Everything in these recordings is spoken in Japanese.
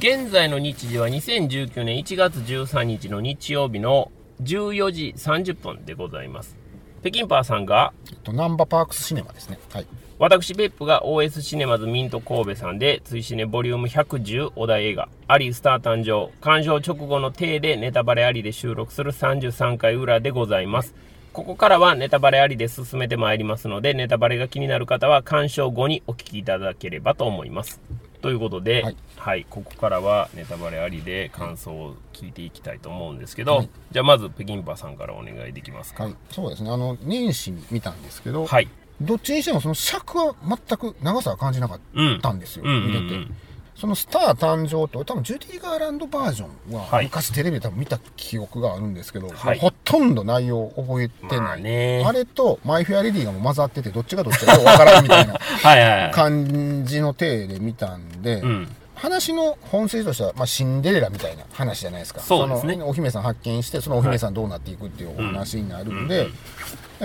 現在の日時は2019年1月13日の日曜日の14時30分でございます。北京パーさんが、えっと、ナンバパークスシネマですね。はい。私、別府が OS シネマズミント神戸さんで、追試ねボリューム110お題映画、アリスター誕生、鑑賞直後の体でネタバレありで収録する33回裏でございます。ここからはネタバレありで進めてまいりますので、ネタバレが気になる方は鑑賞後にお聞きいただければと思います。ということで、ははいい、ここからはネタバレありで感想を聞いていきたいと思うんですけど、はいじゃあまず北京パーさんからお願いできますか。はい。そうですね。あの、年始に見たんですけど、はい。どっちにしてもその尺は全く長さは感じなかったんですよ。うんうんうんうん見てて。そのスター誕生と、多分ジュディ・ガーランドバージョンは、はい昔テレビで多分見た記憶があるんですけど、はいほとんど内容覚えてまない。あねあれと、マイ・フェア・レディがもう混ざってて、どっちがどっちかわからんみたいな はいはいはい。感じの体で見たんで、うん。話の本筋としては、まあ、シンデレラみたいな話じゃないですか。そうですねのお姫さん発見して、そのお姫さんどうなっていくっていうお話になるんで、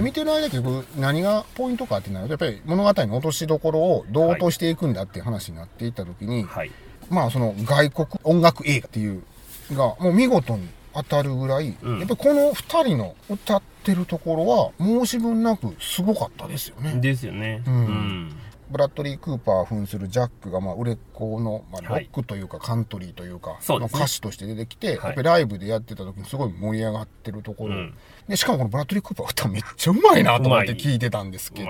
見てる間結局何がポイントかってなると、やっぱり物語の落としどころをどう落としていくんだっていう話になっていった時に、はい。まあその外国音楽映画っていうが、もう見事に当たるぐらい、うんやっぱりこの二人の歌ってるところは申し分なくすごかったですよね。ですよね。うんうんブラッドリー・クーパー扮するジャックが、まあ、売れっ子の、まあ、ロはい。ックというか、カントリーというか、の歌手として出てきて、はい。やっぱりライブでやってた時にすごい盛り上がってるところ、うん。で、しかもこのブラッドリー・クーパー歌めっちゃうまいなと思って聞いてたんですけど、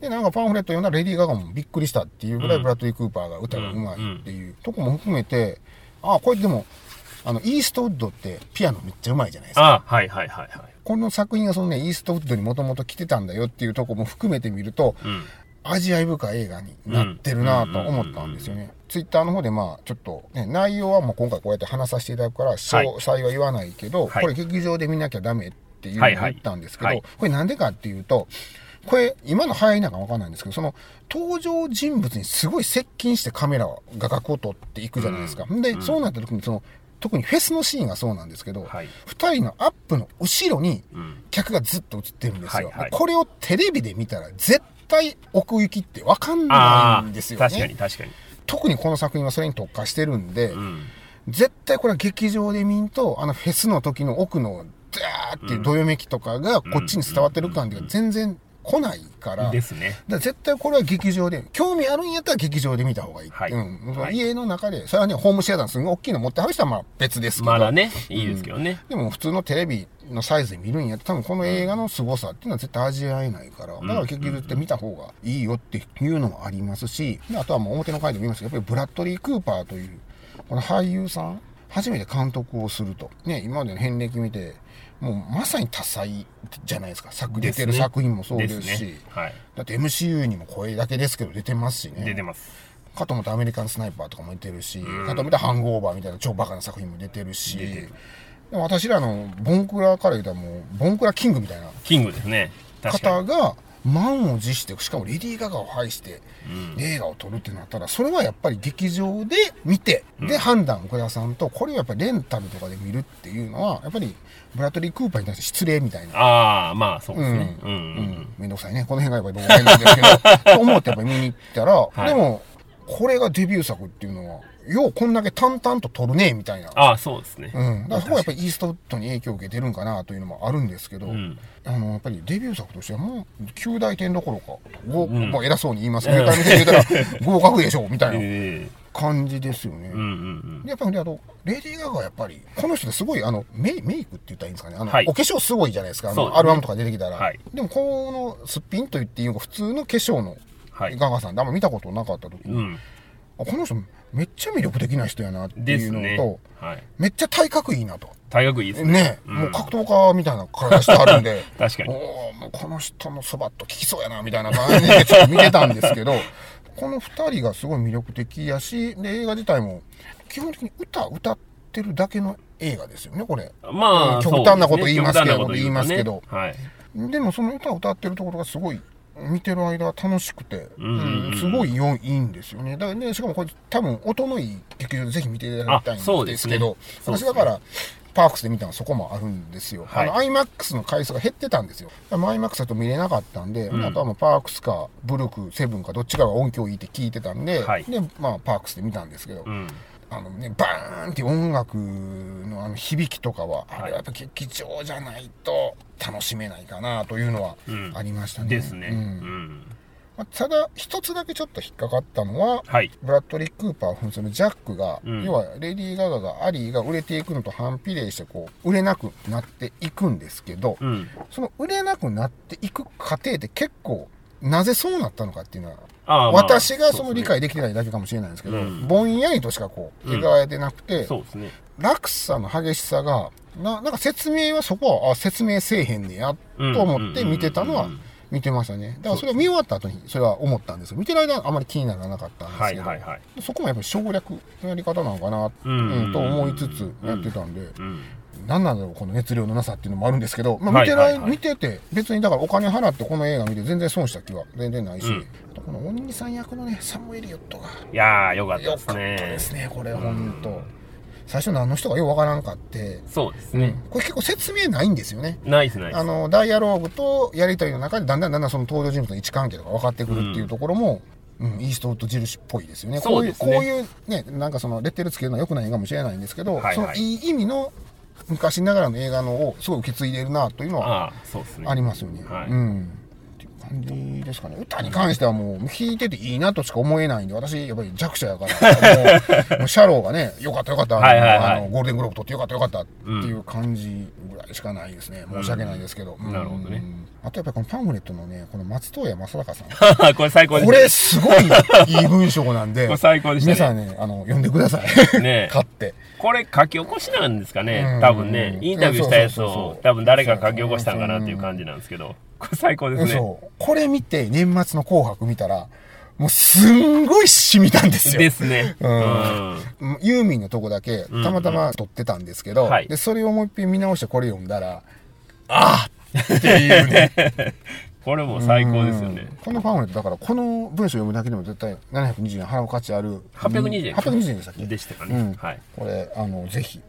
でなんかパンフレット読んだらレディー・ガガもびっくりしたっていうぐらいうんブラッドリー・クーパーが歌がうまいっていうとこも含めて、ああ、これでも、あの、イーストウッドってピアノめっちゃうまいじゃないですか。あはいはいはいはい。この作品がそのね、イーストウッドにもともと来てたんだよっていうとこも含めてみると、うん。味わい深い映画になってるなと思ったんですよね。ツイッターの方でまあちょっと、ね、内容はもう今回こうやって話させていただくから詳細は言わないけど、はいこれ劇場で見なきゃダメっていうのを言ったんですけど、はいはいこれなんでかっていうと、これ今の流行りなんかわかんないんですけど、その登場人物にすごい接近してカメラが角を取っていくじゃないですか。で、そうなった時にその特にフェスのシーンがそうなんですけど、はい二人のアップの後ろにうん。客がずっと映ってるんですよ。はいはいこれをテレビで見たら絶対奥行きってわかんないんですよね。確かに確かに。特にこの作品はそれに特化してるんで、うん。絶対これは劇場で見んと、あのフェスの時の奥のダーっていうどよめきとかがこっちに伝わってる感が全然来ないから、ですね。だ絶対これは劇場で、興味あるんやったら劇場で見た方がいい。はいうんはい家の中で、それはね、ホームシアターのすごい大きいの持ってはる人はまあ別ですけど。まだね、いいですけどね。でも普通のテレビのサイズで見るんやっ多分この映画の凄さっていうのは絶対味わえないから、だから結局って見た方がいいよっていうのもありますし、であとはもう表の回でも言いましたけど、やっぱりブラッドリー・クーパーという、この俳優さん、初めて監督をすると。ね、今までの遍歴見て、もうまさに多彩じゃないですか。作、出てる作品もそうですし、ねはい。だって MCU にも声だけですけど出てますしね。出てます。かと思ってアメリカンスナイパーとかも出てるし、かと思ってハングオーバーみたいな超バカな作品も出てるし、出てる私らのボンクラから言ったらもう、ボンクラキングみたいなキングですね。方が満を持して、しかもレディー・ガガを配して映画を撮るってなったら、それはやっぱり劇場で見て、で判断を下さんと、これをやっぱりレンタルとかで見るっていうのは、やっぱりブラッドリー・クーパーに対して失礼みたいな。に。ああ、まあそうですね。ううんんうんめんどくさいね。この辺がやっぱり僕変なんですけど、と思ってやっぱり見に行ったら、いでも、これがデビュー作っていうのは、ようこんだけ淡々と撮るね、みたいな。ああ、そうですね。うん。だからそこはやっぱりイーストウッドに影響を受けてるんかなというのもあるんですけど、んあの、やっぱりデビュー作としてはもう、9大点どころか、ごんもう偉そうに言いますけど、言うたら、合格でしょ、みたいなええ感じですよね。うんうんでやっぱりあと、レディー・ガガはやっぱり、この人ってすごい、あの、メイメイクって言ったらいいんですかね。あの、はいお化粧すごいじゃないですか。あの、ねアルバムとか出てきたら。はいでも、このすっぴんと言っていいのか、普通の化粧のはいガガさんってあんま見たことなかった時に、うん。うん。あこの人めっちゃ魅力的な人やなっていうのですねと、。はい。めっちゃ体格いいなと。大学いいですね。ね、うんもう格闘家みたいな体してあるんで、確かに。おーもうこの人のそばっと効きそうやな、みたいな感じでちょっと見てたんですけど、この二人がすごい魅力的やし、で、映画自体も基本的に歌歌ってるだけの映画ですよね、これ。まあ、うん極端なこと言いますけどね言いますけどねはい。でもその歌を歌ってるところがすごい見てる間は楽しくて、うんすごいよいいんですよね。だからね、しかもこれ多分音のいい劇場でぜひ見ていただきたいんうですけど、ね私だから、パークスで見たのはそこもあるんですよ。はいあの、IMAX の回数が減ってたんですよ。IMAX だと見れなかったんで、んあとはもうパークスか、ブルク、セブンか、どっちかが音響いいって聞いてたんで、はいで、まあ、パークスで見たんですけど、うん。あのね、バーンって音楽のあの響きとかは、あれはやっぱ劇場じゃないと楽しめないかなというのはうんありましたね。ですね。ううんん。まあただ、一つだけちょっと引っかかったのは、はい。ブラッドリー・クーパー扮するジャックが、うん要はレディー・ガガがアリーが売れていくのと反比例してこう売れなくなっていくんですけど、うん。その売れなくなっていく過程って結構なぜそうなったのかっていうのはああ私がその理う解できてないだけかもしれないんですけど、うん。ぼんやりとしかこううん。描いてなくて、そうですね。落差の激しさがななんか説明はそこはあ説明せえへんねやと思って見てたのはうんうんうんうん。見てましたね。だからそれを見終わった後にそれは思ったんですよ。見てる間はあまり気にならなかったんですはけど、いはいはい。そこもやっぱり省略のやり方なのかな、ううんんと思いつつやってたんで、うん。何なんだろうこの熱量のなさっていうのもあるんですけど、まあ、見てる、はいはい。はい見てて別にだからお金払ってこの映画見て全然損した気は全然ないし、うん。このお兄さん役のねサムエリオットがいやー、よかったよかったですね。ですねこれ本当最初何の人かようわからんかって、そうですね。うん。これ結構説明ないんですよね。ナイスナイス。あのダイアローグとやり取りの中でだんだんだんだんその登場人物の位置関係とか分かってくるっていうところも、うん。イーストウッド印っぽいですよね。そうですね。こういうこういうねなんかそのレッテルつけるのは良くないかもしれないんですけど、はいはい。そのいい意味の昔ながらの映画のをすごい受け継いでるなというのはああ、そうですね。ありますよね。はいうん。感じですかね。歌に関してはもう弾いてていいなとしか思えないんで、私やっぱり弱者やから、もうシャローがね、よかったよかった、あのはいはいはいあのゴールデングローブ取ってよかったよかったっていう感じぐらいしかないですね。申し訳ないですけど。うんなるほどね。あとやっぱりこのパンフレットのね、この松任谷正隆さん。これ最高ですこね。れすごいいい文章なんで これ、最高でしたね。皆さんね、あの、読んでください。ね買って。これ書き起こしなんですかねうん多分ね。インタビューしたやつを多分誰か書き起こしたんかなっていう感じなんですけど。これ最高ですね。そう。これ見て、年末の紅白見たら、もうすんごい染みたんですよ。ですね。ううんん。うんユーミンのとこだけ、たまたま撮ってたんですけど、はいで、それをもう一遍見直してこれ読んだら、ああっていうね。これも最高ですよねうん。このパンフレット、だからこの文章読むだけでも絶対720円払う価値ある。820円820円でしたっけ？でしたかうん。ねはい。これ、あの、ぜひ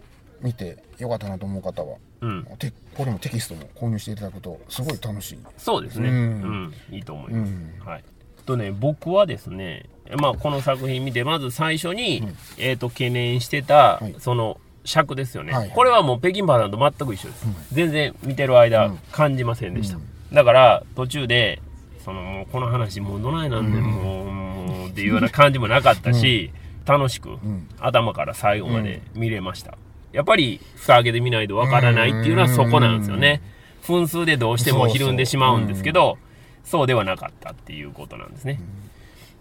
見てよかったなと思う方は、うん。てこれもテキストも購入していただくと、すごい楽しい。そうですね。ううんん。いいと思いますうん。はい。とね、僕はですね、まあ、この作品見て、まず最初に、えっと、懸念してたはい、その、尺ですよね、はいはいこれはもう北京パーさんと全く一緒です。全然見てる間、うん感じませんでした。うんだから、途中で、その、もうこの話、もうどないなんで、もう、もう、っていうような感じもなかったし、楽しく、ん頭から最後まで見れました。やっぱり、蓋開けてみないとわからないっていうのはそこなんですよね。分数でどうしてもひるんでしまうんですけど、そうではなかったっていうことなんですね。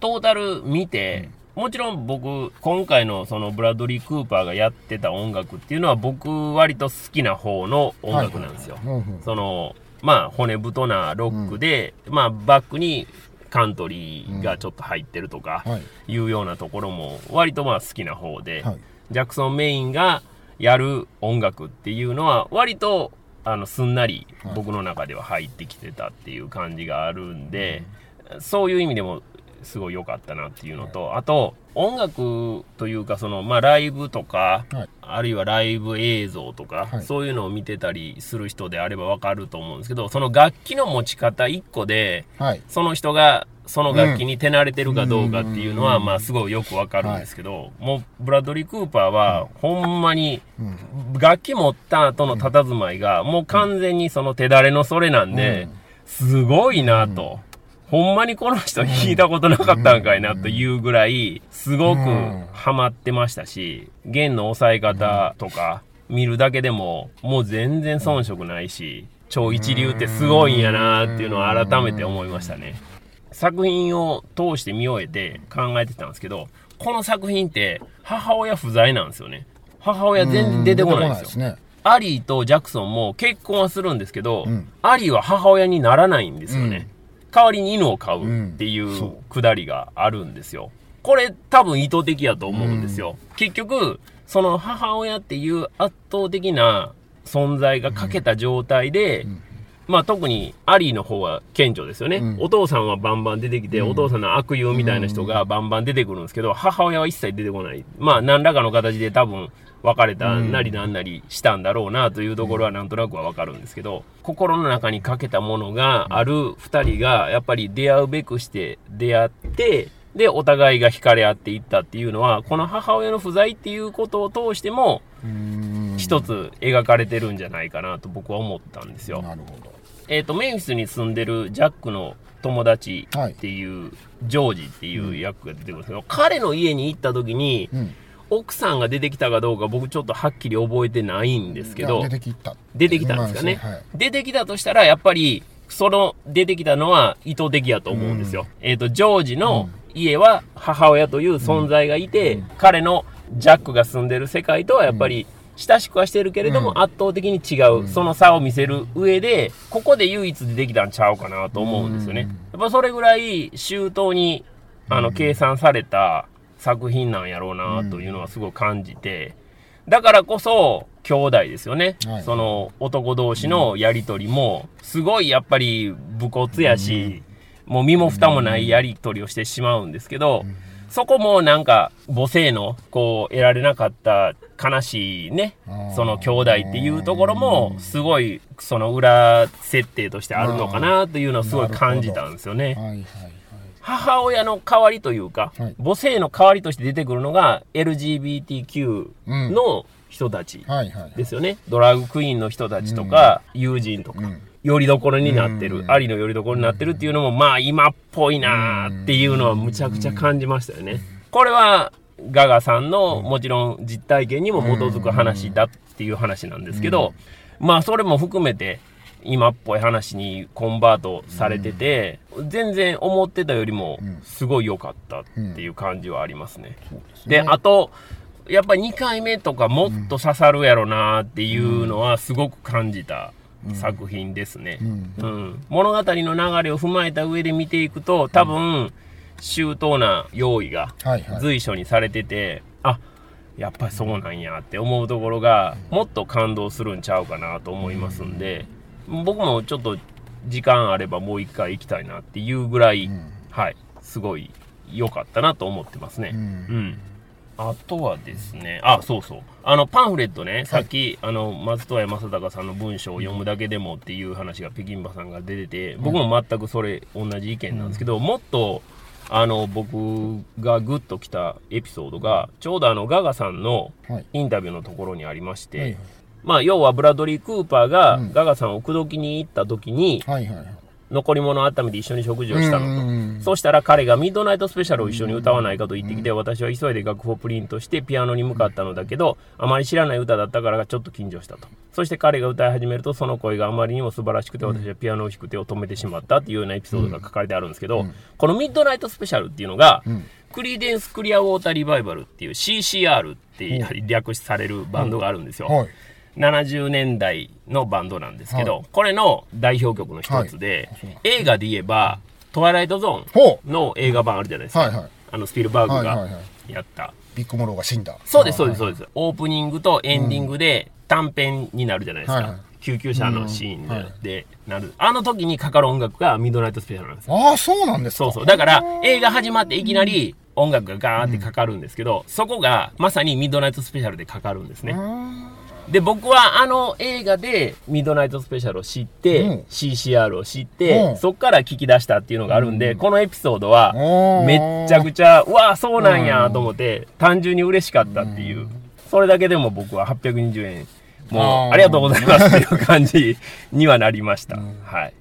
トータル見て、もちろん僕、今回のそのブラッドリー・クーパーがやってた音楽っていうのは僕割と好きな方の音楽なんですよ。うんうんその、まあ骨太なロックで、まあバックにカントリーがちょっと入ってるとかはい。いうようなところも割とまあ好きな方で、はい。ジャクソン・メインがやる音楽っていうのは割とあのすんなりはい。僕の中では入ってきてたっていう感じがあるんで、そういう意味でもすごい良かったなっていうのと、あと音楽というかその、まあ、ライブとか、はい。あるいはライブ映像とか、はい。そういうのを見てたりする人であればわかると思うんですけどその楽器の持ち方一個ではい。その人がその楽器に手慣れてるかどうかっていうのは、うんまあすごいよくわかるんですけど、もうブラッドリー・クーパーは、ほんまにうん。楽器持った後の佇まいが、もう完全にその手だれのそれなんで、すごいなと。ほんまにこの人聞いたことなかったんかいなというぐらい、すごくうんハマってましたし、弦の押さえ方とか見るだけでも、もう全然遜色ないし、超一流ってすごいんやなっていうのを改めて思いましたね。作品を通して見終えて考えてたんですけど、この作品って母親不在なんですよね。母親全然出てこないんですよ。ね。アリーとジャクソンも結婚はするんですけど、うんアリーは母親にならないんですよね。代わりに犬を飼うっていうくだりがあるんですよ。これ多分意図的やと思うんですよ。結局、その母親っていう圧倒的な存在が欠けた状態で、まあ特にアリーの方は顕著ですよね。うん。お父さんはバンバン出てきて、うん。お父さんの悪友みたいな人がバンバン出てくるんですけど、母親は一切出てこない。まあ何らかの形で多分別れたなりなんなりしたんだろうなというところはなんとなくはわかるんですけど、心の中にかけたものがある二人がやっぱり出会うべくして出会って、で、お互いが惹かれ合っていったっていうのは、この母親の不在っていうことを通しても、一つ描かれてるんじゃないかなと僕は思ったんですよ。なるほどえっ、と、メンフィスに住んでるジャックの友達っていう、ジョージっていう役が出てくるんですけど、彼の家に行った時に、うん。奥さんが出てきたかどうか僕ちょっとはっきり覚えてないんですけど出てきた。出てきたんですかね。はい。出てきたとしたら、やっぱり、その出てきたのは意図的やと思うんですよ。えっ、と、ジョージの家は母親という存在がいて、彼のジャックが住んでる世界とはやっぱり、親しくはしてるけれども、うん。圧倒的に違う、その差を見せる上で、ここで唯一出てきたんちゃうかなと思うんですよね。やっぱそれぐらい周到に、あの、計算された作品なんやろうなというのはすごい感じて、だからこそ、兄弟ですよね。はい。その男同士のやりとりも、すごいやっぱり武骨やし、もう身も蓋もないやりとりをしてしまうんですけど、そこもなんか母性のこう得られなかった悲しいね。その兄弟っていうところも、すごいその裏設定としてあるのかなというのをすごい感じたんですよね。はいはいはい。母親の代わりというか、はい。母性の代わりとして出てくるのが LGBTQ の人たちはいはいですよね。ドラッグクイーンの人たちとか、友人とか、うん。よりどころになってる、うん。ありのよりどころになってるっていうのも、まあ今っぽいなーっていうのはむちゃくちゃ感じましたよね。これは、ガガさんのもちろん実体験にも基づく話だっていう話なんですけど、まあそれも含めて、今っぽい話にコンバートされてて、全然思ってたよりもすごい良かったっていう感じはありますね。で、あと、やっぱ2回目とかもっと刺さるやろなっていうのはすごく感じた作品ですね。うん。物語の流れを踏まえた上で見ていくと、多分、周到な用意がはいはい随所にされてて、あ、やっぱりそうなんやって思うところが、もっと感動するんちゃうかなと思いますんで、僕もちょっと時間あればもう一回行きたいなっていうぐらい、はい、すごい良かったなと思ってますね。うんうん。あとはですね、あ、そうそう。あの、パンフレットね、さっき、あの、松任谷正隆さんの文章を読むだけでもっていう話が北京馬さんが出てて、僕も全くそれ、同じ意見なんですけど、もっと、あの、僕がグッときたエピソードが、ちょうどあの、ガガさんのはい。インタビューのところにありまして、はい。まあ、要はブラドリー・クーパーがうん。ガガさんを口説きに行った時に、はいはいはい残り物を温めて一緒に食事をしたのと。そしたら彼がミッドナイトスペシャルを一緒に歌わないかと言ってきて、私は急いで楽譜をプリントしてピアノに向かったのだけど、あまり知らない歌だったからちょっと緊張したと。そして彼が歌い始めると、その声があまりにも素晴らしくて、私はピアノを弾く手を止めてしまったっていうようなエピソードが書かれてあるんですけど、このミッドナイトスペシャルっていうのが、ん。クリーデンス・クリア・ウォーター・リバイバルっていう CCR って略されるバンドがあるんですよ。はい70年代のバンドなんですけど、これの代表曲の一つで、映画で言えば、トワイライトゾーンの映画版あるじゃないですか。はいはいあの、スピルバーグがはいはいはいやった。ビックモローが死んだそうです、そうです、そうです。オープニングとエンディングで短編になるじゃないですか。はいはい救急車のシーンで,、うんはいでなる。あの時にかかる音楽がミッドナイトスペシャルなんですよ。ああそうなんですかそうそう。だから、映画始まっていきなり音楽がガーってかかるんですけど、そこがまさにミッドナイトスペシャルでかかるんですね。で、僕はあの映画でミッドナイトスペシャルを知って、うん。CCR を知って、うん。そっから聞き出したっていうのがあるんで、このエピソードはめっちゃくちゃ、うわあ、そうなんやと思って、単純に嬉しかったっていう。それだけでも僕は820円、もうありがとうございますっていう感じにはなりました。はい。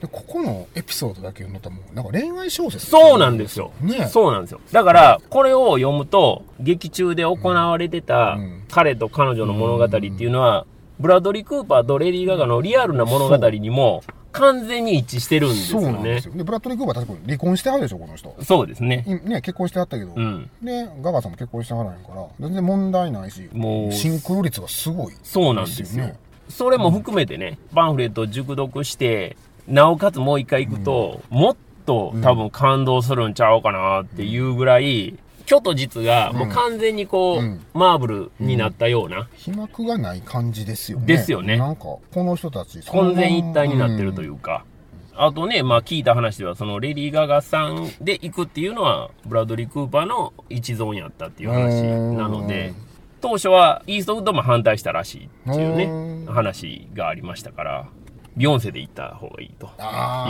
でここのエピソードだけ読むともうなんか恋愛小説そうなんですよ。ねそうなんですよ。だから、これを読むと、劇中で行われてたうん彼と彼女の物語っていうのは、ブラッドリー・クーパーとレディー・ガガのリアルな物語にも完全に一致してるんですそうよねなんです。よでブラッドリー・クーパー確か離婚してはるでしょこの人そうですね。いね結婚してはったけど、うん。でガガさんも結婚してはらへんから全然問題ないしもうシンクロ率がすごいそうなんですよ。ねそれも含めてね、パンフレットを熟読して、なおかつもう一回行くと、もっと多分感動するんちゃうかなっていうぐらい、虚と実がもう完全にこう、うん。マーブルになったような、飛膜がない感じですよね。ですよね。なんかこの人たち混然一体になってるといううか。あとね、まあ聞いた話では、そのレディー・ガガさんで行くっていうのは、ブラッドリー・クーパーの一存やったっていう話なので、当初はイーストウッドも反対したらしいっていううね、ん。話がありましたから、ビヨンセで行った方がいいとい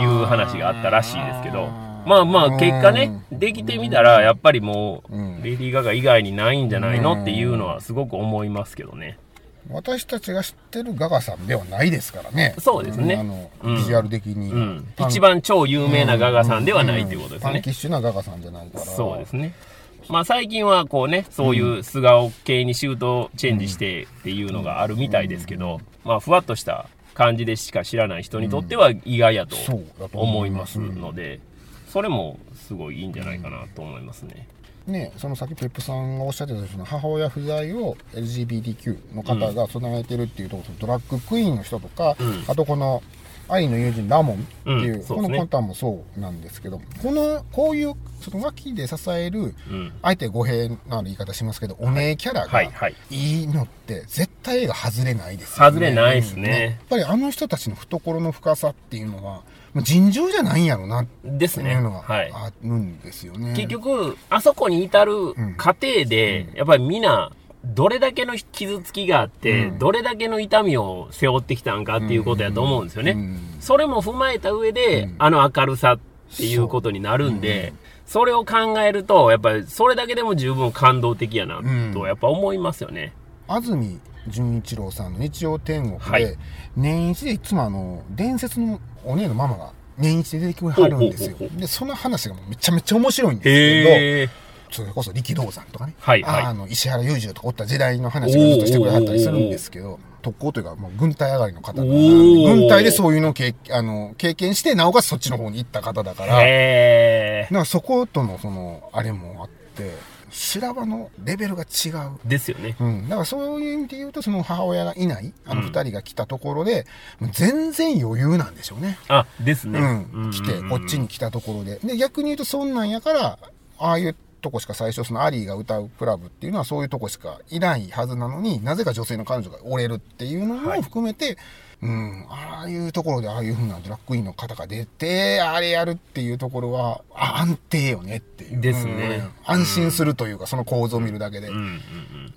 う話があったらしいですけど、まあまあ結果ね、できてみたらやっぱりもう、うんレディー・ガガ以外にないんじゃないのっていうのはすごく思いますけどね。私たちが知ってるガガさんではないですからね。そうですねんあの、うんビジュアル的に。一番超有名なガガさんではないということですねパンキ。ッシュなガガさんじゃないから。そうですね。まあ最近はこうね、そういう素顔系にシュートチェンジしてっていうのがあるみたいですけど、まあふわっとした感じでしか知らない人にとっては意外やと思います。すので、それもすごいいいんじゃないかなと思いますね。ね、そのさっきペップさんがおっしゃってたその母親不在を LGBTQ の方が備えてるっていうところ、ドラッグクイーンの人とか、うん。あとこの愛の友人ラモンっていう、こうんそうですねの方もそうなんですけどこのこういうその脇で支えるうん。あえて語弊のある言い方しますけどお姉キャラがはいはい。のって絶対映画外れないですよね外れないですねうんやっぱりあの人たちの懐の深さっていうのは尋常じゃないんやろなってですね。はい。あるんですよね、結局、あそこに至るん過程で、やっぱりみんな、どれだけの傷つきがあって、うん。どれだけの痛みを背負ってきたんかっていうことやと思うんですよね。うん。それも踏まえた上で、うん。あの明るさっていうことになるんで、それを考えると、やっぱりそれだけでも十分感動的やなうん。と、やっぱ思いますよね。安住淳一郎さんの日曜天国で、はい。年一でいつもあの伝説のお姉のママが年一で出てきはるんですよ。でその話がめちゃめちゃ面白いんですけど。それこそ力道山とかね、はいはい。あの石原裕次郎とかおった時代の話をずっとしてくれはったりするんですけど特攻というかもう軍隊上がりの方軍隊でそういうのを経あの経験してなおかつそっちの方に行った方だからだかへらそことのそのあれもあって修羅場のレベルが違う。ー。ですよね。うん、だからそういう意味で言うとその母親がいないあの二人が来たところで、もう全然余裕なんでしょうね。あ、ですね。うん、来てこっちに来たところで。で逆に言うとそんなんやからああいうとこしか最初そのアリーが歌うクラブっていうのはそういうとこしかいないはずなのになぜか女性の彼女が折れるっていうのも含めて、うん、ああいうところでああいうふうなドラッグインの方が出てあれやるっていうところはあ安定よねっていう。ですね。うん安心するというかその構造を見るだけで、うん。うん。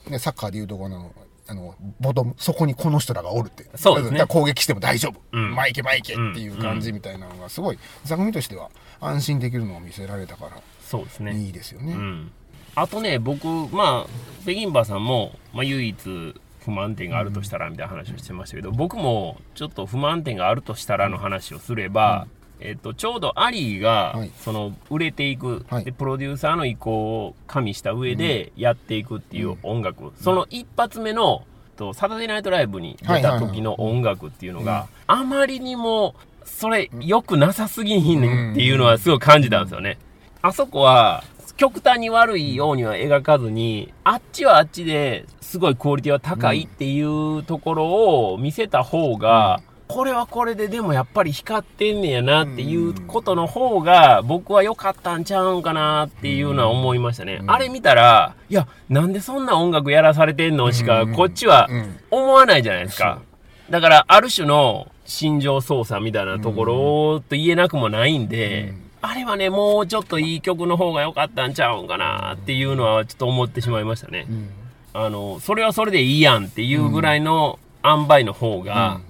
うん。でサッカーでいうとこのあのボトムそこにこの人らがおるってそうですね。攻撃しても大丈夫、うん。前行け前行けっていう感じみたいなのがすごい座組としては安心できるのを見せられたからそうですね。いいですよね、うん、あとね、僕、まあ、北京バーさんも、まあ、唯一不満点があるとしたらみたいな話をしてましたけど、僕もちょっと不満点があるとしたらの話をすれば、えっと、ちょうどアリーが、はい。その売れていく、はい。でプロデューサーの意向を加味した上でやっていくっていう音楽、その一発目のとサタデーナイトライブに出た時の音楽っていうのが、あまりにもそれ良くなさすぎひんねんっていうのはすごい感じたんですよね。あそこは、極端に悪いようには描かずに、あっちはあっちですごいクオリティは高いっていうところを見せた方が、これはこれででもやっぱり光ってんねやなっていうことの方が僕は良かったんちゃうんかなっていうのは思いましたね。あれ見たら、いや、なんでそんな音楽やらされてんのしか、こっちはうん。思わないじゃないですか。だから、ある種の心情操作みたいなところと言えなくもないんで、あれはね、もうちょっといい曲の方が良かったんちゃうんかなっていうのはちょっと思ってしまいましたね。うんあの、それはそれでいいやんっていうぐらいの塩梅の方が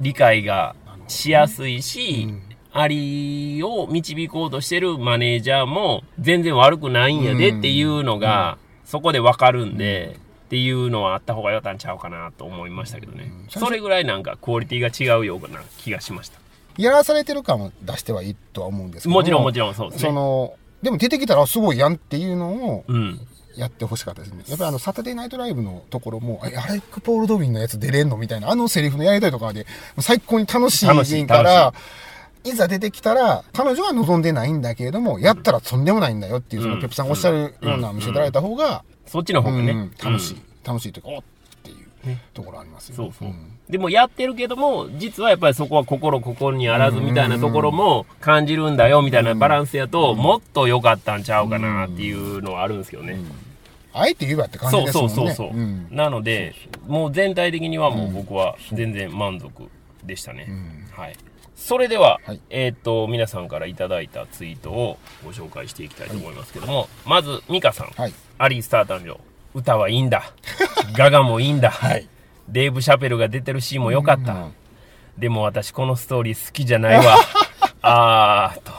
理解がしやすいし、アリを導こうとしてるマネージャーも全然悪くないんやでっていうのがそこでわかるんで、っていうのはあった方がよかったんちゃうかなと思いましたけどね。うんそれぐらいなんかクオリティが違うような気がしました。やらされてる感を出してはいいとは思うんですけどもちろんもちろんそうですね。そのでも出てきたらすごいやんっていうのをうん。やってほしかったですね。やっぱりあの、サタデーナイトライブのところも、え、アレック・ポール・ドビンのやつ出れんのみたいな、あのセリフのやりたいとかで、最高に楽しいいから、いざ出てきたら、彼女は望んでないんだけれども、やったらとんでもないんだよっていう、そのうんペップさんがおっしゃるような見せられた方が、そっちの方がね。うん楽しいうん。楽しいというか、おっっていうところありますよね。そうそう。んでもやってるけども、実はやっぱりそこは心ここにあらずみたいなところも感じるんだよみたいなバランスやと、もっと良かったんちゃうかなっていうのはあるんですけどね。あえて言えばって感じそうですもんね。そうそうそう。んなので、もう全体的にはもう僕は全然満足でしたね。んはい。それでは、はいえーっと、皆さんからいただいたツイートをご紹介していきたいと思いますけども、まず、ミカさん。はい。アリースター誕生。歌はいいんだ。ガガもいいんだ。はい。デーブ・シャペルが出てるシーンも良かった。うんでも私このストーリー好きじゃないわ。あーと。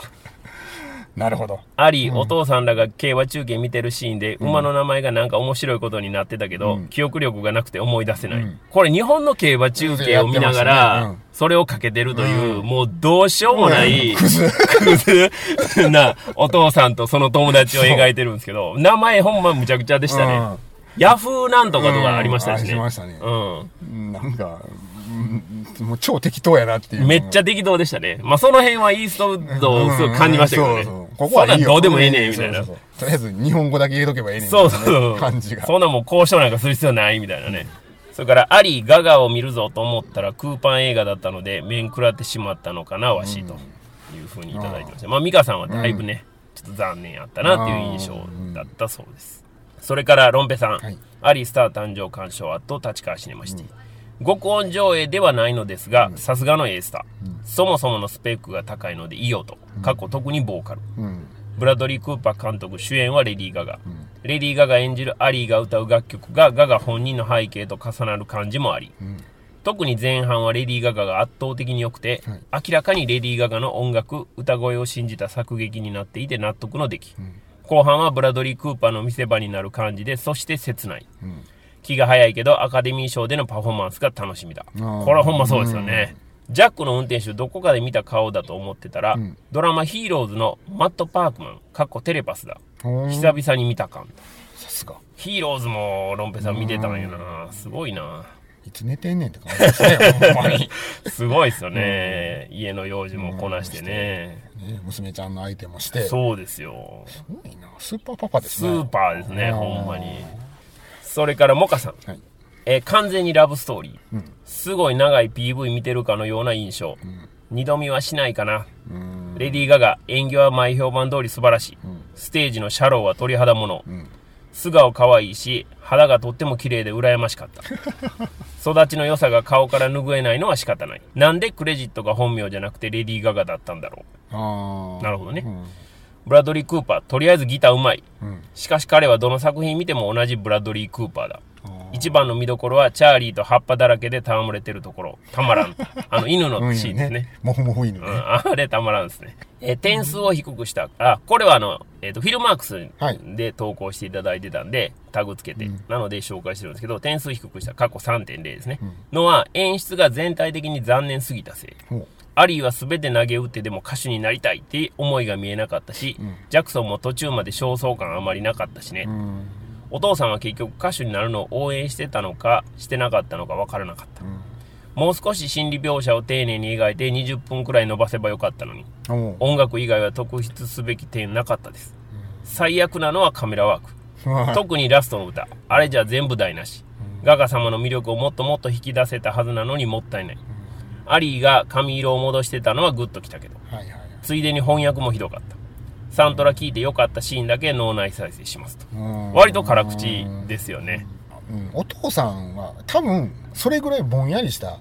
なるほど。あり、お父さんらが競馬中継見てるシーンで、馬の名前がなんか面白いことになってたけど、記憶力がなくて思い出せない。うんこれ日本の競馬中継を見ながやってまら、すねうんそれをかけてるという、もうどうしようもない、クズ。クズ なお父さんとその友達を描いてるんですけど、名前ほんまむちゃくちゃでしたね。うんヤフーなんとかとかありましたしね。うんありましたねうん。なんか、うんもう超適当やなっていう。めっちゃ適当でしたね。まあ、その辺はイーストウッドをすごい感じましたけどね。そうそうここはいいよ。どうでもええねん、みたいな。とりあえず日本語だけ入れとけばええねん。そうみたいなそう。感じが。そんなもう交渉なんかする必要ないみたいなね。それから、アリ、ガガを見るぞと思ったら、クーパン映画だったので、面食らってしまったのかな、わし、というふうにいただいてました。まあ、ミカさんはだいぶね、ちょっと残念やったなっていう印象だったそうです。それから、ロンペさん、はいアリスター誕生鑑賞あと立川シネマシティ。極音上映ではないのですが、さすがの A スター、そもそものスペックが高いのでいいよと。過去特にボーカル。うん。ブラドリー・クーパー監督主演はレディー・ガガ、レディー・ガガ演じるアリーが歌う楽曲がガガ本人の背景と重なる感じもあり、特に前半はレディー・ガガが圧倒的に良くて、明らかにレディー・ガガの音楽歌声を信じた作劇になっていて納得の出来、後半はブラドリー・クーパーの見せ場になる感じでそして切ない、気が早いけどアカデミー賞でのパフォーマンスが楽しみだ、ーこれはほんまそうですよね、ジャックの運転手どこかで見た顔だと思ってたら、ドラマヒーローズのマット・パークマン、かっこテレパスだ。久々に見た感。さすが。ヒーローズもロンペさん見てたんやな。すごいな。いつ寝てんねんって感じですね、ほんまに。すごいっすよね。家の用事もこなしてね。ね娘ちゃんの相手もして。すそうですよ。ごいな。スーパーパパですね。スーパーですね、うんほんまに。それからモカさん。はい。えー完全にラブストーリー。すごい長い PV 見てるかのような印象。二度見はしないかな。うん。レディー・ガガ、演技は前評判通り素晴らしい。ステージのシャローは鳥肌もの。素顔可愛いし、肌がとっても綺麗で羨ましかった。育ちの良さが顔から拭えないのは仕方ない。なんでクレジットが本名じゃなくてレディー・ガガだったんだろあう。なるほどね。んブラッドリー・クーパー、とりあえずギターうまい。うん。しかし彼はどの作品見ても同じブラッドリー・クーパーだ。一番の見どころはチャーリーと葉っぱだらけで戯れてるところ。たまらん。あの犬のうんシーンですね。。もふもふ犬ね。うん、あれたまらんですね。えー点数を低くした。あ、これはあの、えっ、と、フィルマークスはいで投稿していただいてたんで、タグつけて、なので紹介してるんですけど、点数低くした過去3.0ですね。のは、演出が全体的に残念すぎたせい。アリーは全て投げ打ってでも歌手になりたいって思いが見えなかったし、ジャクソンも途中まで焦燥感あまりなかったしね。うん。お父さんは結局歌手になるのを応援してたのか、してなかったのか分からなかった。もう少し心理描写を丁寧に描いて20分くらい伸ばせばよかったのに。音楽以外は特筆すべき点なかったです。最悪なのはカメラワーク。はい特にラストの歌。あれじゃ全部台無し。ガガ様の魅力をもっともっと引き出せたはずなのにもったいない。アリーが髪色を戻してたのはグッときたけど。はいはい。ついでに翻訳もひどかった。サントラ聞いてよかったシーンだけ脳内再生しますと。うん割と辛口ですよね。うんお父さんは多分それぐらいぼんやりした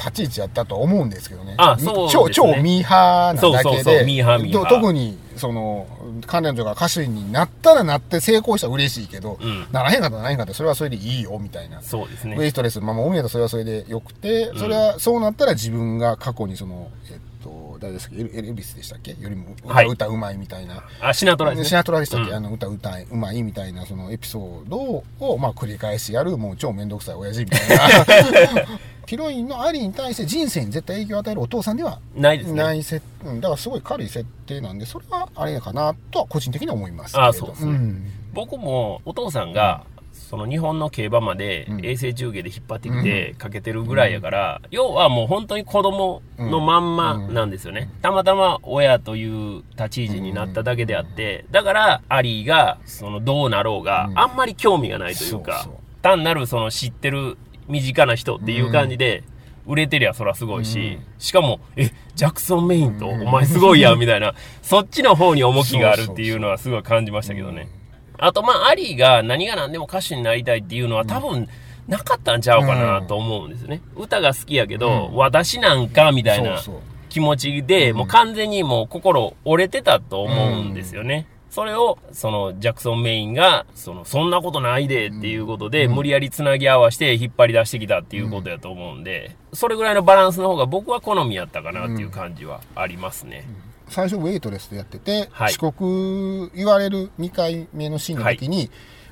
立ち位置やったと思うんですけどね。あそうね超、超ミーハーなだけで。そうそうそうミーハーミーハーと特に、その、彼女が歌手になったらなって成功したら嬉しいけど、うんならへんかったらならへんかったらそれはそれでいいよ、みたいな。そうですねウェ。イストレス、まあ、もう海だとそれはそれでよくて、それは、そうなったら自分が過去にその、えっと、誰ですか、エルビスでしたっけ？よりも歌,、はい歌うまいみたいな。あ、シナトラですね。シナトラでしたっけ、うんあの歌歌いうまいみたいなそのエピソードを、まあ、繰り返しやるもう超めんどくさい親父みたいな ヒロインのアリに対して人生に絶対影響を与えるお父さんではないですね。ない設うんだからすごい軽い設定なんでそれはあれかなとは個人的には思いますけれど。あそうですね。ん。僕もお父さんが、その日本の競馬までうん。衛星中継で引っ張ってきてかけてるぐらいやから、要はもう本当に子供のまんまなんですよね。たまたま親という立ち位置になっただけであって、だからアリーがそのどうなろうがうん。あんまり興味がないというか、単なるその知ってる身近な人っていう感じで、売れてりゃそらすごいし、しかも、え、ジャクソン・メインと、お前すごいやん、みたいな、そっちの方に重きがあるっていうのはすごい感じましたけどね。あと、まあ、アリーが何が何でも歌手になりたいっていうのは多分、なかったんちゃうかなと思うんですよね。歌が好きやけど、私なんか、みたいな気持ちで、もう完全にもう心折れてたと思うんですよね。それを、その、ジャクソン・メインが、その、そんなことないでっていうことで、無理やりつなぎ合わせて引っ張り出してきたっていうことやと思うんで、それぐらいのバランスの方が僕は好みやったかなっていう感じはありますね。最初ウェイトレスでやってて、はい。遅刻言われる2回目のシーンの時に、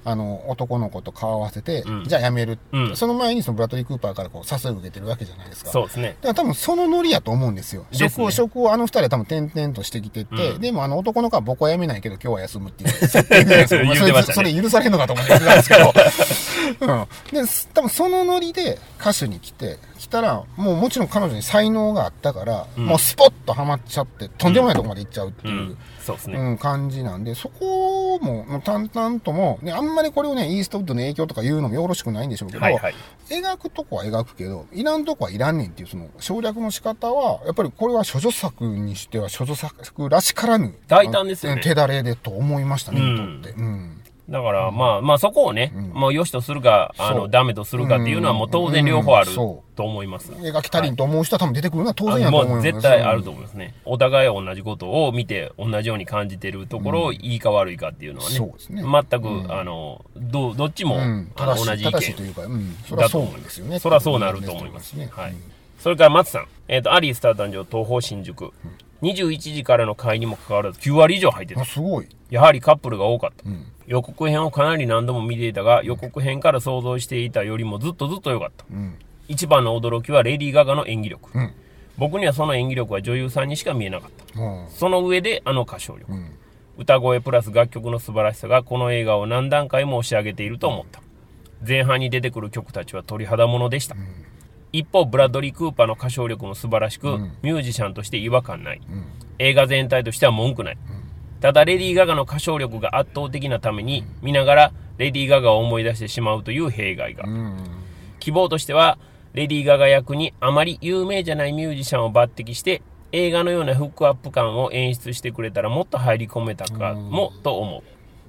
あの男の子と顔合わせて、うんじゃあやめるうんその前にそのブラッドリー・クーパーからこう誘いを受けてるわけじゃないですかそうですね。だから多分そのノリやと思うんですよ。ですね職を、職をあの二人は多分転々としてきてて、うんでもあの男の子は僕は辞めないけど今日は休むっていう設定じゃないですか。まあ言ってましたねそれ許されるのかと思ってたんですけど。うん。で、す多分そのノリで歌手に来て、来たら、もうもちろん彼女に才能があったから、うんもうスポッとハマっちゃって、とんでもないとこまで行っちゃうっていう。うん。そうですね。うん、感じなんで、そこも、もう淡々とも、ね、あんまりこれをね、イーストウッドの影響とか言うのもよろしくないんでしょうけど、はいはい。描くとこは描くけど、いらんとこはいらんねんっていう、その省略の仕方は、やっぱりこれは処女作にしては処女作らしからぬ。大胆ですよね手だれでと思いましたね、うん見とって。うん。だから、まあ、まあそこをね、うんもう良しとするか、あの、ダメとするかっていうのはもう当然両方あると思います。描き足りんと思う人は多分出てくるのは当然あやと思う絶対あると思いますね。お互い同じことを見て同じように感じてるところをいいか悪いかっていうのはね。全く、うんあの、どどっちも、同じ意見。正しいというか、うん、それはそうなんですよね。それはそうなると思いますね。はいうんそれから松さん。えっ、と、アリースター誕生東方新宿。21時からの会にもかかわらず9割以上入ってたあ、。すごい。やはりカップルが多かった。うん。予告編をかなり何度も見ていたが、予告編から想像していたよりもずっとずっと良かった。うん。一番の驚きはレディー・ガガの演技力。うん。僕にはその演技力は女優さんにしか見えなかった。うん。その上であの歌唱力。うん。歌声プラス楽曲の素晴らしさがこの映画を何段階も押し上げていると思った。前半に出てくる曲たちは鳥肌ものでした。一方、ブラッドリー・クーパーの歌唱力も素晴らしく、うんミュージシャンとして違和感ない。うん。映画全体としては文句ない。ただ、レディー・ガガの歌唱力が圧倒的なために、見ながらレディー・ガガを思い出してしまうという弊害が。うん。希望としては、レディー・ガガ役にあまり有名じゃないミュージシャンを抜擢して、映画のようなフックアップ感を演出してくれたらもっと入り込めたかもと思う。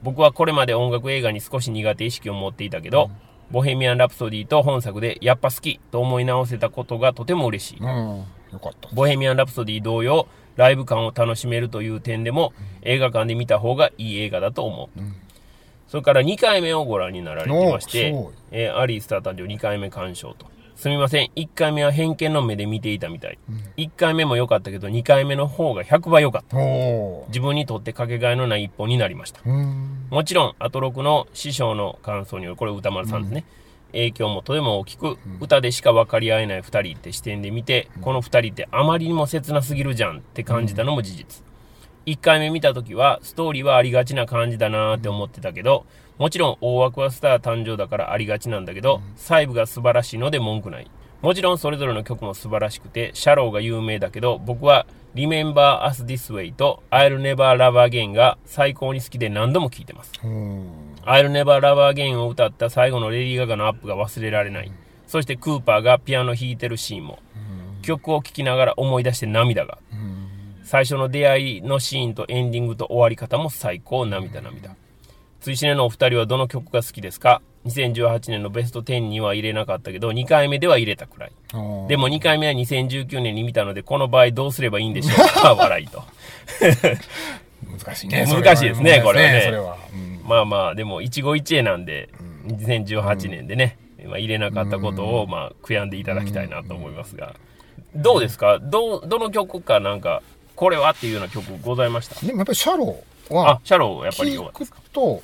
僕はこれまで音楽映画に少し苦手意識を持っていたけど、ボヘミアン・ラプソディと本作でやっぱ好きと思い直せたことがとても嬉しい。うん。ボヘミアン・ラプソディ同様、ライブ感を楽しめるという点でも、映画館で見た方がいい映画だと思う。うんそれから2回目をご覧になられてましてえーアリースター誕生2回目鑑賞と。すみません、1回目は偏見の目で見ていたみたい。1回目も良かったけど、2回目の方が100倍良かった。自分にとってかけがえのない一本になりました。うん。もちろん、アトロクの師匠の感想による、これ歌丸さんですね。影響もとても大きく、歌でしか分かり合えない二人って視点で見て、この二人ってあまりにも切なすぎるじゃんって感じたのも事実。一回目見た時は、ストーリーはありがちな感じだなーって思ってたけど、もちろん大枠はスター誕生だからありがちなんだけど、細部が素晴らしいので文句ない。もちろんそれぞれの曲も素晴らしくて、シャローが有名だけど、僕は Remember Us This Way と I'll Never Love Again が最高に好きで何度も聴いてます。うん。I'll Never Love Again を歌った最後のレディー・ガガのアップが忘れられない。そしてクーパーがピアノ弾いてるシーンも。曲を聴きながら思い出して涙が。最初の出会いのシーンとエンディングと終わり方も最高、涙涙。追試ねのお二人はどの曲が好きですか ?2018 年のベスト10には入れなかったけど、2回目では入れたくらい。でも2回目は2019年に見たので、この場合どうすればいいんでしょうか？笑いと。難しいね。難しいですねこれはねそれは。うんまあまあ、でも一期一会なんで、2018年でね、まあ、入れなかったことを、まあ、悔やんでいただきたいなと思いますが、どうですか？どう、どの曲かなんか、これはっていうような曲ございました？でもやっぱりシャローあは、、シャローやっぱり良か？聞ったくと、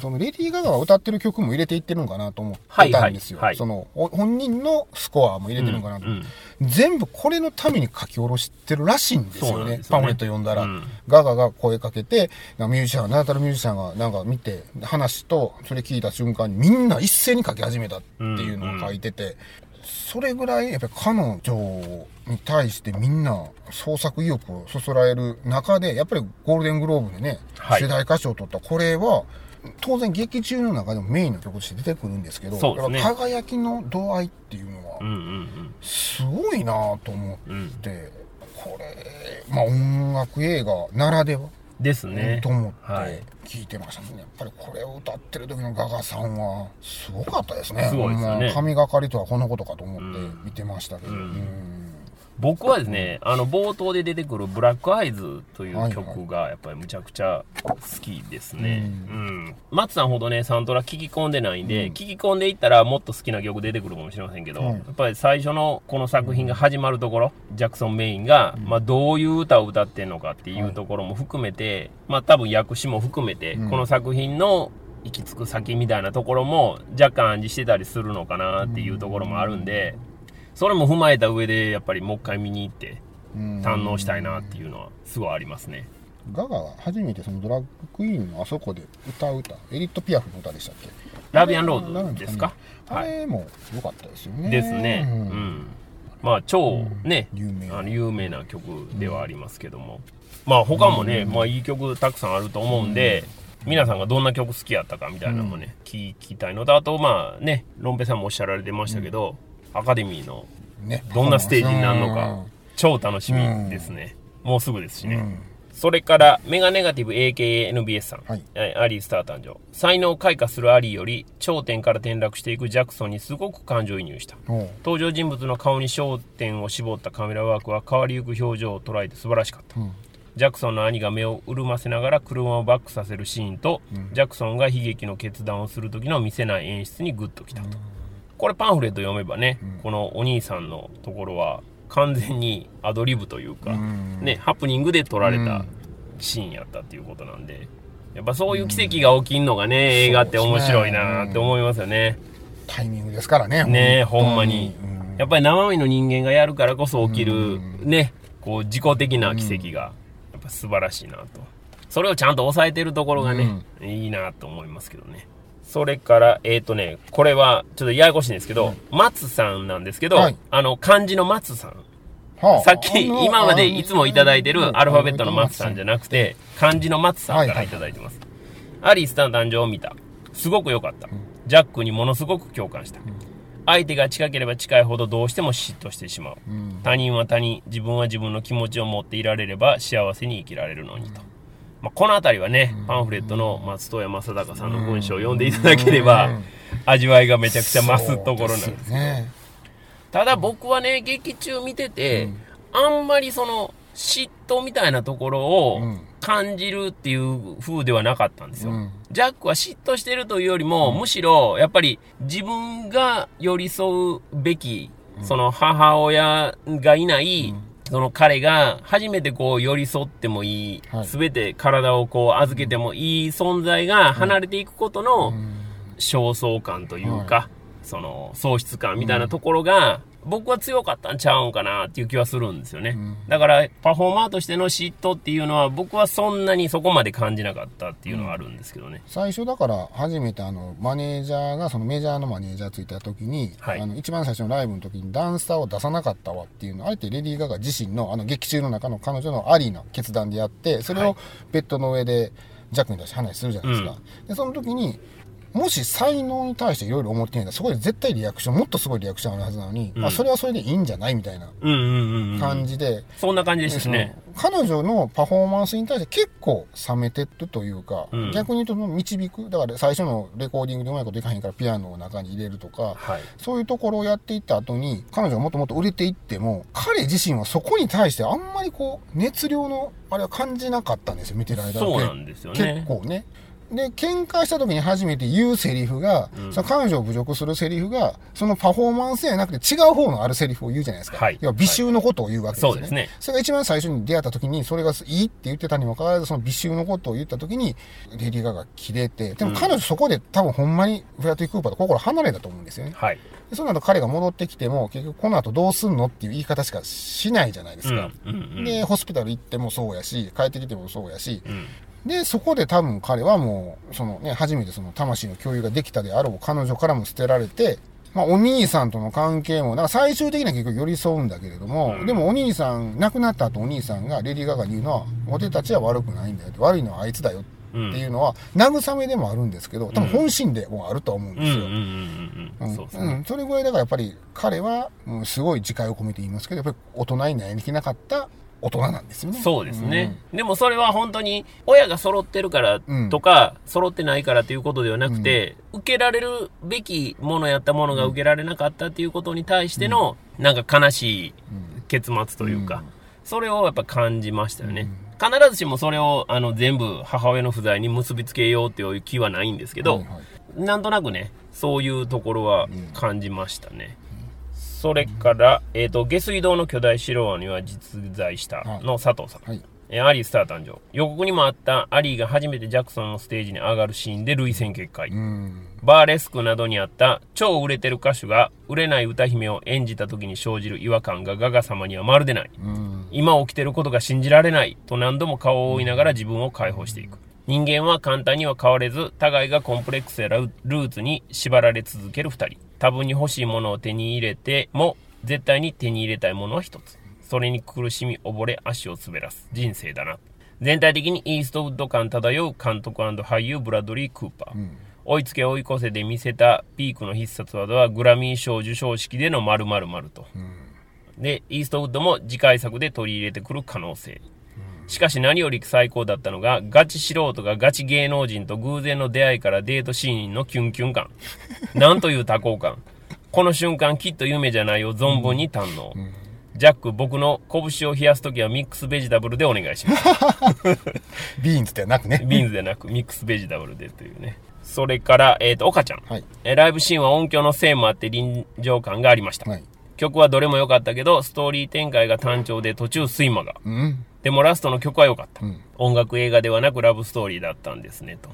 そのレディー・ガガが歌ってる曲も入れていってるのかなと思ってたんですよ。はいはいはい。そのお本人のスコアも入れてるのかなと、うん。全部これのために書き下ろしてるらしいんですよね。よね。パンフレット読んだら、うん。ガガが声かけて、ミュージシャンが、名だたるミュージシャンがなんか見て、話と、それ聞いた瞬間にみんな一斉に書き始めたっていうのを書いてて、それぐらいやっぱり彼女に対してみんな創作意欲をそそられる中で、やっぱりゴールデングローブでね、はい。世代歌唱を取った。これは、当然劇中の中でもメインの曲として出てくるんですけど、ね輝きの度合いっていうのはすごいなと思っうん。うん。て、これ、まあ音楽映画ならでは、ですね。と思っはいて聞いてましたね。やっぱりこれを歌ってる時のガガさんはすごかったですね。すね神がかりとはこのことかと思ってうん見てましたけど。うんうん僕はですね、あの、冒頭で出てくるブラックアイズという曲が、やっぱりむちゃくちゃ好きですね。うん。松さんほどね、サントラ聞き込んでないんで、聞き込んでいったらもっと好きな曲出てくるかもしれませんけど、はい。やっぱり最初のこの作品が始まるところ、ジャクソン・メインが、まあ、どういう歌を歌ってんのかっていうところも含めて、まあ、多分訳詞も含めて、うん。この作品の行き着く先みたいなところも若干暗示してたりするのかなっていうところもあるんで、それも踏まえた上でやっぱりもう一回見に行ってうん堪能したいなっていうのはすごいありますね。ガガは初めてそのドラッグクイーンのあそこで歌う歌エリット・ピアフの歌でしたっけ？ラビアンローズですか？あはい。れも良かったですよねですね。ううんん。まあ超ね、有名なあの有名な曲ではありますけども。まあ他もね、まあいい曲たくさんあると思うんで、皆さんがどんなアカデミーのねどんなステージになるのうか、超楽しみですね。もうすぐですしね。んそれから、メガネガティブ AKANBS さん。はいえアリースター誕生。才能を開花するアリーより、頂点から転落していくジャクソンにすごく感情移入した。登場人物の顔に焦点を絞ったカメラワークは変わりゆく表情を捉えて素晴らしかった。うんジャクソンの兄が目を潤ませながら車をバックさせるシーンと、ジャクソンが悲劇の決断をする時の見せない演出にグッときたと。これパンフレット読めばね、このお兄さんのところは完全にアドリブというか、ん。ね、ハプニングで撮られたシーンやったっていうことなんで、やっぱそういう奇跡が起きんのがね、映画って面白いなって思いますよね。タイミングですからねねほんまに。やっぱり生身の人間がやるからこそ起きる、ね、こう、自己的な奇跡が、やっぱ素晴らしいなと。それをちゃんと抑えてるところがね、いいなと思いますけどね。それから、えっ、とね、これは、ちょっとややこしいんですけど、松さんなんですけど、はいあの、漢字の松さん。はあさっき、今までいつもいただいてるアルファベットの松さんじゃななくて、漢字の松さんからはいはいいただいてます。アリスタの誕生を見た。すごく良かった。ジャックにものすごく共感した。相手が近ければ近いほどどうしても嫉妬してしまう。他人は他人、自分は自分の気持ちを持っていられれば幸せに生きられるのにと。まあ、この辺りはね、パンフレットの松任谷正隆さんの文章を読んでいただければ、味わいがめちゃくちゃ増すところなんです。ね。ただ僕はね、劇中見てて、あんまりその、嫉妬みたいなところをうん。感じるっていう風ではなかったんですよ。うん。ジャックは嫉妬してるというよりも、むしろ、やっぱり自分が寄り添うべき、その母親がいない、その彼が初めてこう寄り添ってもいいはい、すべ、て体をこう預けてもいい存在が離れていくことの、焦燥感というか、その喪失感みたいなところが、僕は強かったんちゃうんかなっていう気はするんですよね。だから、パフォーマーとしての嫉妬っていうのは、僕はそんなにそこまで感じなかったっていうのはあるんですけどね。最初だから初めてあのマネージャーがそのメジャーのマネージャーついた時に、はい。あの一番最初のライブの時にダンサーを出さなかったわっていうのをあえてレディー・ガガ自身のあの劇中の中の彼女のアリーな決断でやってそれはい。をベッドの上でジャックに対して話するじゃないですか、でその時にもし才能に対していろいろ思ってないんだそこで絶対リアクションもっとすごいリアクションあるはずなのに、まあ、それはそれでいいんじゃないみたいなうんうんうんうん。感じで、そんな感じでしたね。彼女のパフォーマンスに対して結構冷めてるというか、うん。逆に言うと導く。だから最初のレコーディングでうまいこといかへんからピアノを中に入れるとか、はい。そういうところをやっていった後に彼女がもっともっと売れていっても彼自身はそこに対してあんまりこう熱量のあれは感じなかったんですよ見てる間そうなんですよね。結構ねで喧嘩した時に初めて言うセリフが、その彼女を侮辱するセリフがそのパフォーマンスじゃなくて違う方のあるセリフを言うじゃないですか、はい。要は美醜のことを言うわけですよね,、そうですね。それが一番最初に出会った時にそれがいいって言ってたにもかかわらずその美醜のことを言った時にレディー・ガガが切れてでも彼女そこで多分ほんまにフラットクーパーと心離れたと思うんですよね。はい。でその後彼が戻ってきても結局この後どうすんのっていう言い方しかしないじゃないですか、うん。うん。うん。でホスピタル行ってもそうやし帰ってきてもそうやし、んでそこで多分彼はもうそのね初めてその魂の共有ができたであろう彼女からも捨てられてまあ、お兄さんとの関係も、なんか最終的には結局寄り添うんだけれども、でもお兄さん、亡くなった後お兄さんがレディー・ガガに言うのは、俺たちは悪くないんだよって、悪いのはあいつだよっていうのは、慰めでもあるんですけど、多分本心でもあると思うんですよ。うん。そうですね。うん、それぐらいだからやっぱり彼は、うんすごい自戒を込めて言いますけど、やっぱり大人になりきなかった大人なんですよね。そうですね、でもそれは本当に親が揃ってるからうん。とか、揃ってないからということではなくて、受けられるべきものやったものが受けられなかったっていうことに対しての、なんか悲しい結末というか、それをやっぱ感じましたよね。必ずしもそれをあの全部母親の不在に結びつけようっていう気はないんですけど、はいはい。なんとなくね、そういうところは感じましたね。それから、えっ、と、下水道の巨大白ワには実在したの佐藤さん。はいえーアリースター誕生。予告にもあったアリーが初めてジャクソンのステージに上がるシーンで涙腺決壊。うんバーレスクなどにあった超売れてる歌手が売れない歌姫を演じた時に生じる違和感がガガ様にはまるでない。うん今起きてることが信じられないと何度も顔を覆いながら自分を解放していく。人間は簡単には変われず、互いがコンプレックスやルルーツに縛られ続ける二人。多分に欲しいものを手に入れても、絶対に手に入れたいものは一つ。それに苦しみ溺れ足を滑らす人生だな。全体的にイーストウッド感漂う監督俳優ブラッドリー・クーパー。追いつけ追い越せで見せたピークの必殺技はグラミー賞授賞式での〇〇〇と。で、イーストウッドも次回作で取り入れてくる可能性。しかし何より最高だったのが、ガチ素人がガチ芸能人と偶然の出会いからデートシーンのキュンキュン感。なんという多幸感。この瞬間きっと夢じゃないを存分に堪能。ジャック、僕の拳を冷やすときはミックスベジタブルでお願いします。ビーンズではなくねビーンズでなくミックスベジタブルでというね。それから、えっ、と、岡ちゃん。はいえーライブシーンは音響のせいもあって臨場感がありました。はい曲はどれも良かったけど、ストーリー展開が単調で途中睡魔が。うんでもラストの曲は良かった。ん音楽映画ではなくラブストーリーだったんですね、と。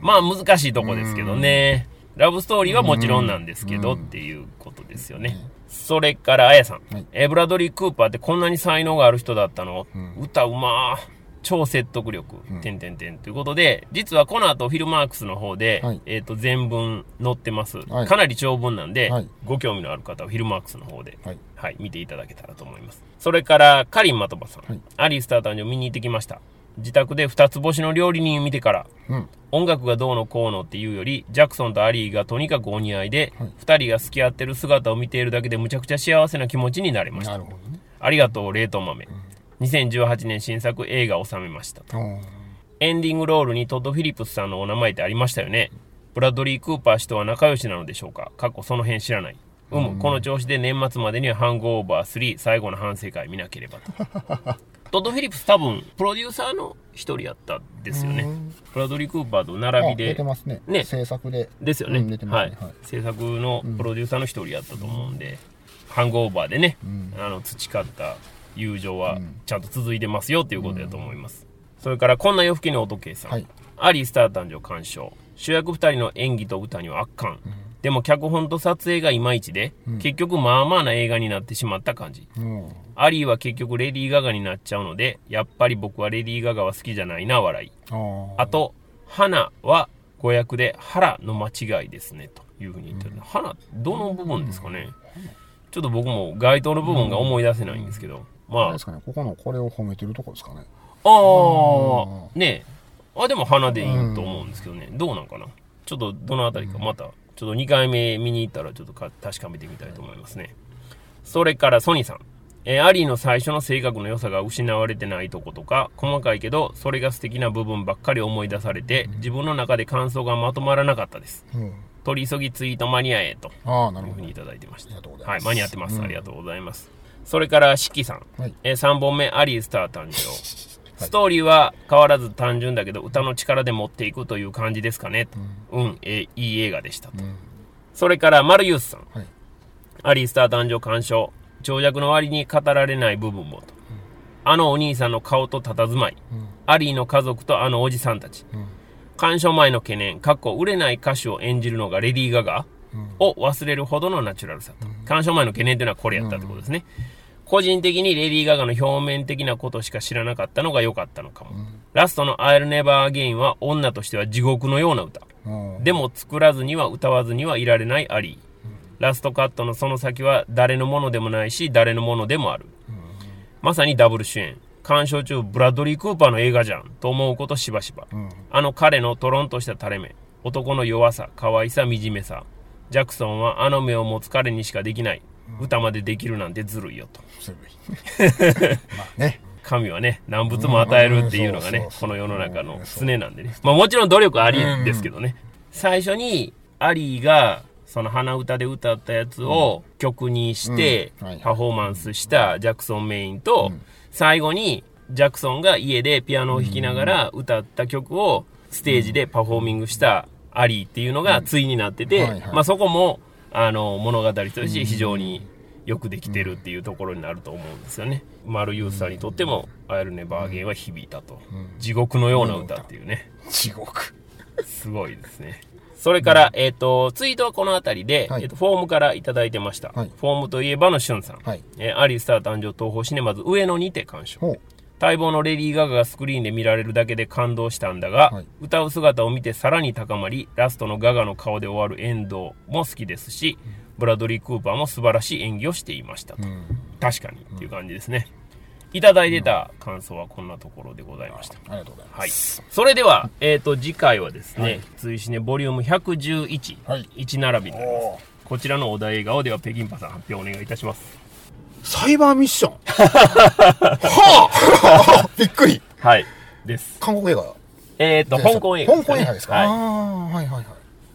まあ難しいとこですけどね。ラブストーリーはもちろんなんですけど、っていうことですよね。それから、あやさん。はいえーブラドリー・クーパーってこんなに才能がある人だったの、歌うまー。超説得力、てんてんてん。ということで、実はこの後フィルマークスの方で、はい。えっ、と、全文載ってます、はい。かなり長文なんで、はい。ご興味のある方はフィルマークスの方で、はい。はい、見ていただけたらと思います。それから、カリン・マトバさん。はい。アリースター誕生見に行ってきました。自宅で二つ星の料理人を見てから、うん。音楽がどうのこうのっていうより、ジャクソンとアリーがとにかくお似合いで、はい。二人が付き合ってる姿を見ているだけでむちゃくちゃ幸せな気持ちになれました。ね。ありがとう、冷凍豆。2018年新作映画を収めました。う。んエンディングロールにトッド・フィリップスさんのお名前ってありましたよね。ブラッドリー・クーパー氏とは仲良しなのでしょうか？過去その辺知らない。うむ、この調子で年末までにはハングオーバー3最後の反省会見なければと。トッド・フィリップス多分、プロデューサーの一人やったんですよね。ブラッドリー・クーパーと並びあ出でてますね。ね。制作で。ですよね、うん出てはい。はい。制作のプロデューサーの一人やったと思うんで、ハングオーバーでね、あの培った友情はちゃんと続いてますよっていうことだと思います、それからこんな夜更けの音系さん、はい。アリースター誕生鑑賞。主役2人の演技と歌には圧巻、でも脚本と撮影がいまいちで、結局まあまあな映画になってしまった感じ。うん。アリーは結局レディー・ガガになっちゃうのでやっぱり僕はレディー・ガガは好きじゃないな笑い。あと、花は語訳で腹の間違いですね、というふうに言ってる。花、どの部分ですかね。ちょっと僕も該当の部分が思い出せないんですけど。まああれで、すかねここのこれを褒めてるとこですかねああ、ねえ。あ、でも花でいいと思うんですけどね。どうなんかな？ちょっとどのあたりかまた、ちょっと2回目見に行ったらちょっとか確かめてみたいと思いますね。それからソニーさん。えーアリーの最初の性格の良さが失われてないとことか、細かいけど、それが素敵な部分ばっかり思い出されて、自分の中で感想がまとまらなかったです。うん取り急ぎツイート間に合えとああなるほどいうふうにいただいてました。はい、間に合ってます。うんありがとうございます。それから、シキさん。はいえ3本目、アリースター誕生。ストーリーは変わらず単純だけど、歌の力で持っていくという感じですかね。うん、えーいい映画でしたと。うんそれから、マルユースさん。はいアリースター誕生鑑賞。長尺の割に語られない部分もと。あのお兄さんの顔と佇まい。アリーの家族とあのおじさんたち。鑑賞前の懸念、かっこ売れない歌手を演じるのがレディー・ガガを忘れるほどのナチュラルさと。鑑賞前の懸念というのはこれやったってことですね。個人的にレディー・ガガの表面的なことしか知らなかったのが良かったのかも。ラストの I'll Never Again は女としては地獄のような歌。うんでも作らずには歌わずにはいられないアリー。ラストカットのその先は誰のものでもないし誰のものでもある。まさにダブル主演。鑑賞中ブラッドリー・クーパーの映画じゃんと思うことしばしば。あの彼のトロンとした垂れ目。男の弱さ、可愛さ、惨めさ。ジャクソンはあの目を持つ彼にしかできない。歌までできるなんてずるいよと。まあね。神はね、何物も与えるっていうのがねこの世の中の常なんでね。まあもちろん努力ありですけどね。最初に、アリーが、そその鼻歌で歌ったやつを曲にしてパフォーマンスしたジャクソン・メインと、最後にジャクソンが家でピアノを弾きながら歌った曲をステージでパフォーミングしたアリーっていうのが対になってて、まあ、そこもあの物語として非常によくできてるっていうところになると思うんですよね。マルユースさんにとっても「アイルネバーゲン」は響いたと、地獄のような歌っていうね地獄。すごいですね。それから、えっ、と、ツイートはこの辺りで、はいえっ、と、フォームからいただいてました。はいフォームといえばのしゅんさん。はいえーアリースター誕生東宝シネマズ上野にて鑑賞。待望のレディー・ガガがスクリーンで見られるだけで感動したんだが、はい歌う姿を見てさらに高まり、ラストのガガの顔で終わるエンドも好きですし、ブラドリー・クーパーも素晴らしい演技をしていましたと。うん。確かにっていう感じですね。いただいてた感想はこんなところでございました。ありがとうございます。はい。それでは、えっ、と、次回はですね、追試ねボリューム111、はい1並びになります。こちらのお題画をでは北京パさん発表お願いいたします。サイバーミッション。はあ びっくり。はい。です。韓国映画。えっ、と、香港映画香港映画ですか。はいああ、はいはいはい。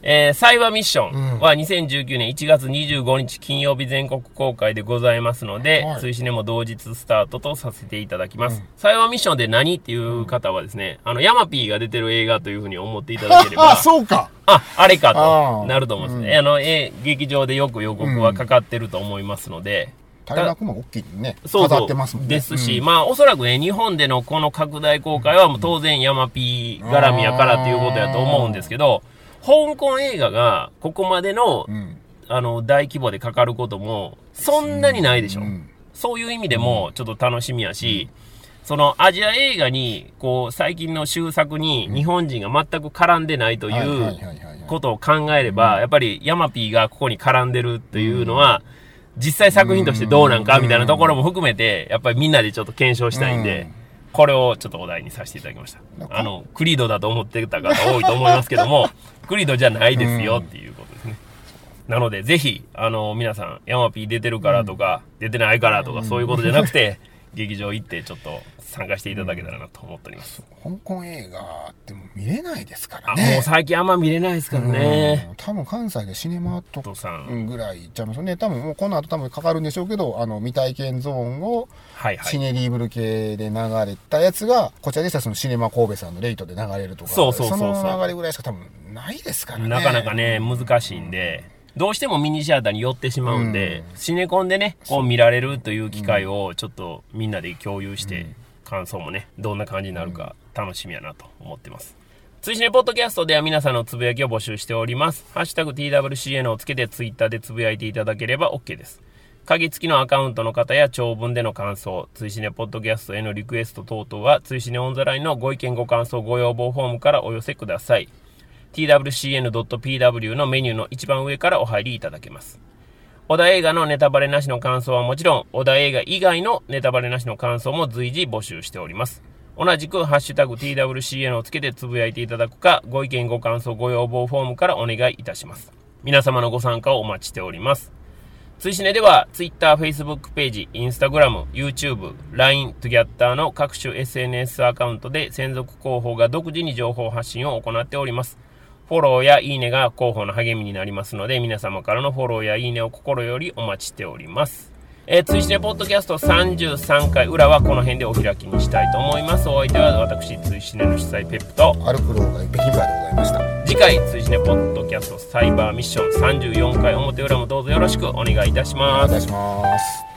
えーサイバーミッショうんンは2019年1月25日金曜日全国公開でございますので、はい追試ねも同日スタートとさせていただきます。サイバーミッションで何っていう方はですね、あの、ヤマピーが出てる映画というふうに思っていただければ、あ、そうか。あ、あれかあとーなると思うんですね。あの、えー劇場でよく予告はかかってると思いますので、垂れ幕も大きいね。そうそうすね。ですし、まあ、おそらくね、日本でのこの拡大公開はもう当然ヤマピー絡みやからっていうことやと思うんですけど、香港映画がここまでの、うん。あの、大規模でかかることも、そんなにないでしょ。うんそういう意味でも、ちょっと楽しみやし、そのアジア映画に、こう、最近の終作に日本人が全く絡んでないということを考えれば、やっぱりヤマピーがここに絡んでるっていうのは、実際作品としてどうなんかみたいなところも含めて、やっぱりみんなでちょっと検証したいんでうん、これをちょっとお題にさせていただきました。あの、クリードだと思ってた方多いと思いますけども、クリードじゃないですよっていうことですね。なので、ぜひ、あの、皆さん、ヤマピー出てるからとか、出てないからとか、そういうことじゃなくて、劇場行ってちょっと参加していただけたらなと思っております。香港映画ってもう見れないですからあ、ね。もう最近あんま見れないですからね。うん多分関西でシネマととさん。ぐらいいっちゃいますよね。多分もうこの後多分かかるんでしょうけど、あの、未体験ゾーンを。シネリーブル系で流れたやつが、こちらでしたらそのシネマ神戸さんのレイトで流れるとか、そうそうそうそうの流れぐらいしか多分ないですからね。なかなかね、難しいんで、どうしてもミニシアターに寄ってしまうんで、シネコンでね、こう見られるという機会をちょっとみんなで共有して、感想もね、どんな感じになるか楽しみやなと思ってます。追試ねポッドキャストでは皆さんのつぶやきを募集しております。ハッシュタグ TWCN をつけてツイッターでつぶやいていただければ OK です。鍵付きのアカウントの方や長文での感想、追試ねポッドキャストへのリクエスト等々は、追試ねオンザラインのご意見ご感想ご要望フォームからお寄せください。twcn.pw のメニューの一番上からお入りいただけます。小田映画のネタバレなしの感想はもちろん、小田映画以外のネタバレなしの感想も随時募集しております。同じく、ハッシュタグ TWCN をつけてつぶやいていただくか、ご意見ご感想ご要望フォームからお願いいたします。皆様のご参加をお待ちしております。追試ねでは、Twitter、Facebook ページ、Instagram、YouTube、LINE、Twitter の各種 SNS アカウントで専属広報が独自に情報発信を行っております。フォローやいいねが広報の励みになりますので、皆様からのフォローやいいねを心よりお待ちしております。えー、追試ねポッドキャスト33回裏はこの辺でお開きにしたいと思います。お相手は私、追試ねの主催ペップと、アルクローが北京バーでございました。次回、追試ねポッドキャストサイバーミッション34回表裏もどうぞよろしくお願いいたしますお願い。します。